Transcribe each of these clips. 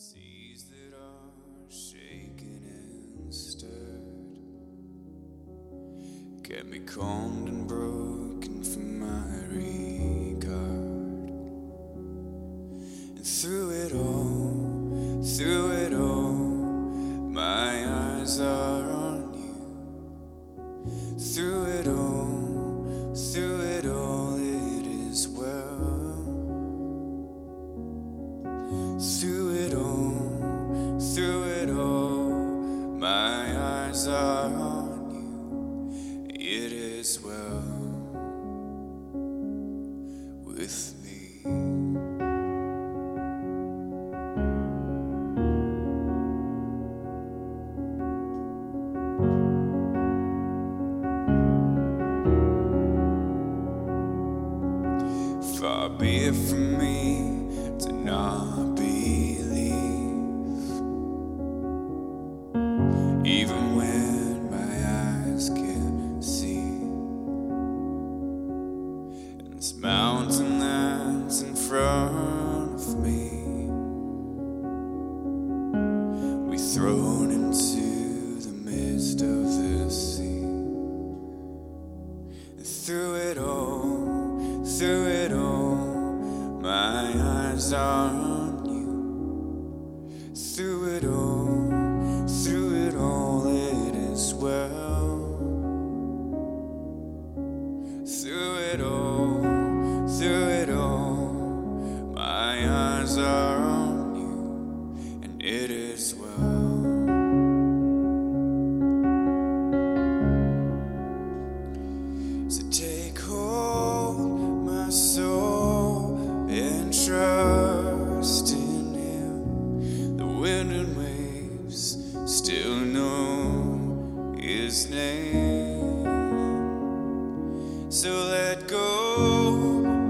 Seas that are shaken and stirred can be calmed and broken.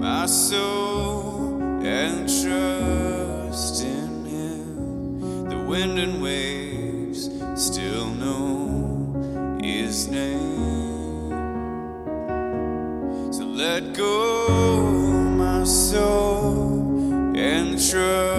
my soul, and trust in Him. The wind and waves still know His name. So let go, my soul, and trust.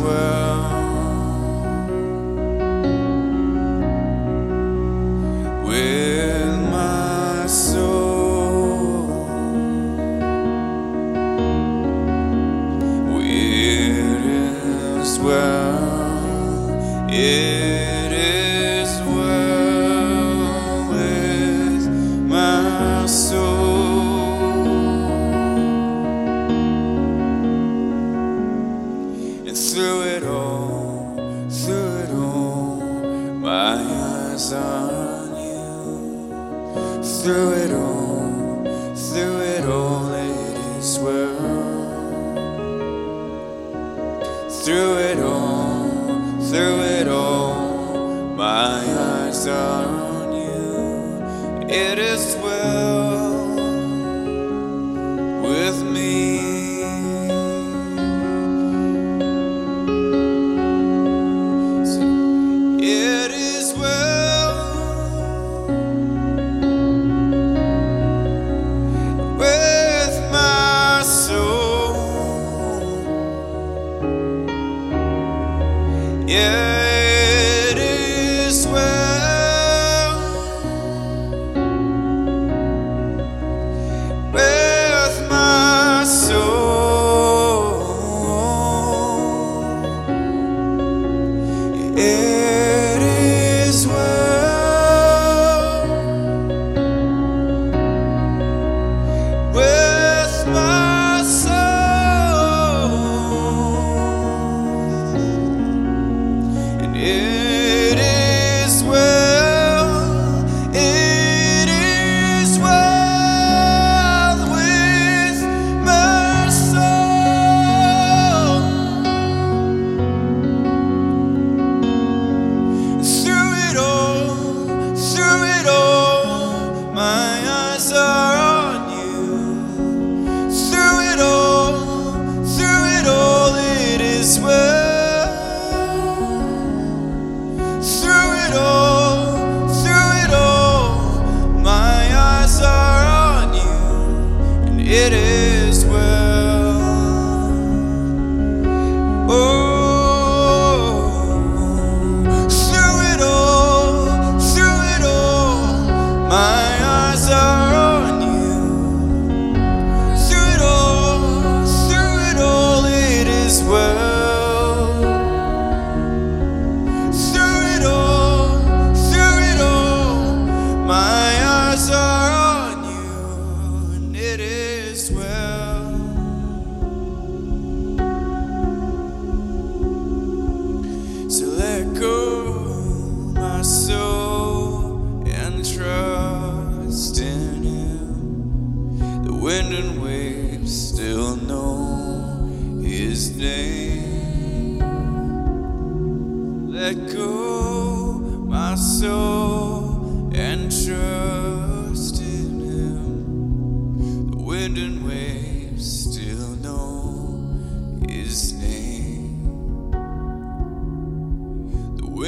world.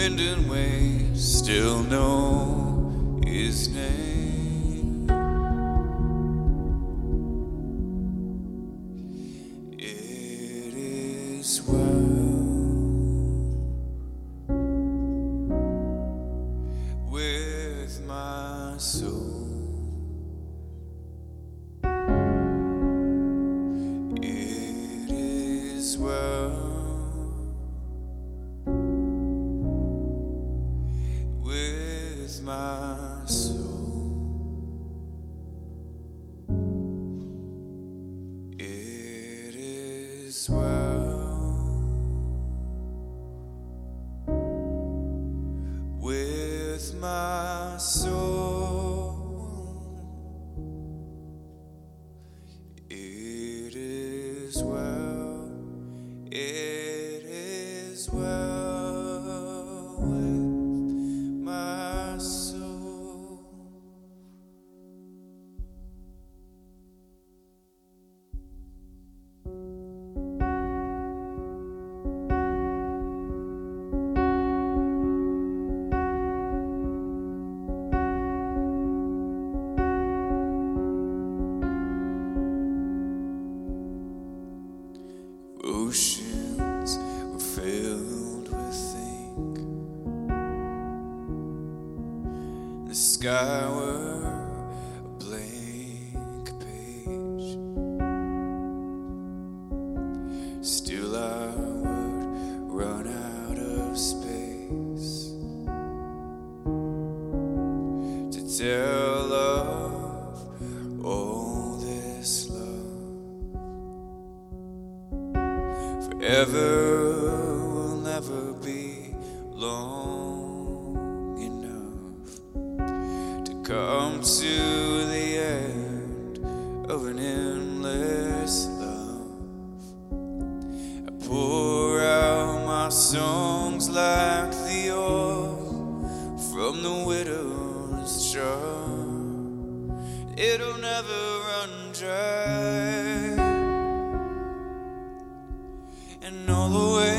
wind and waves still know his name. sky. it'll never run dry. And all the way.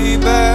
way back.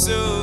So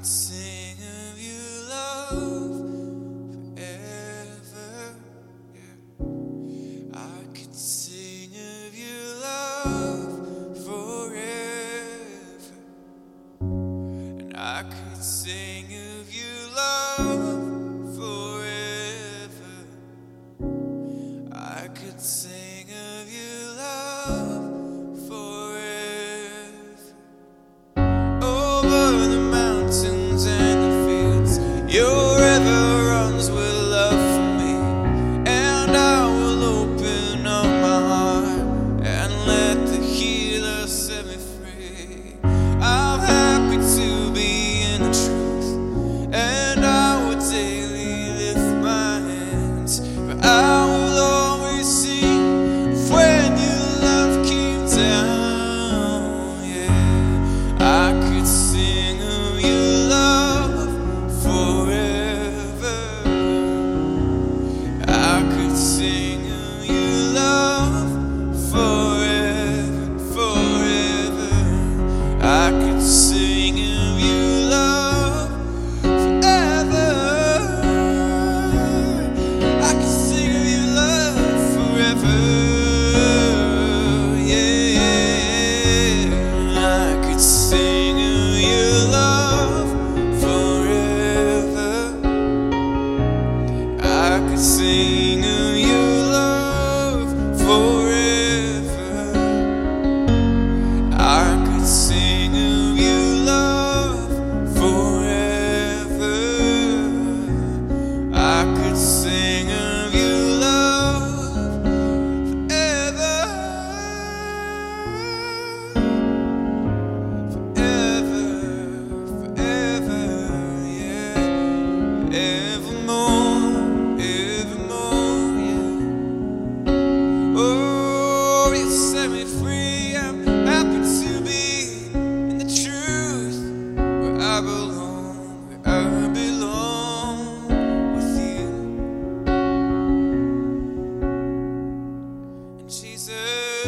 I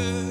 good.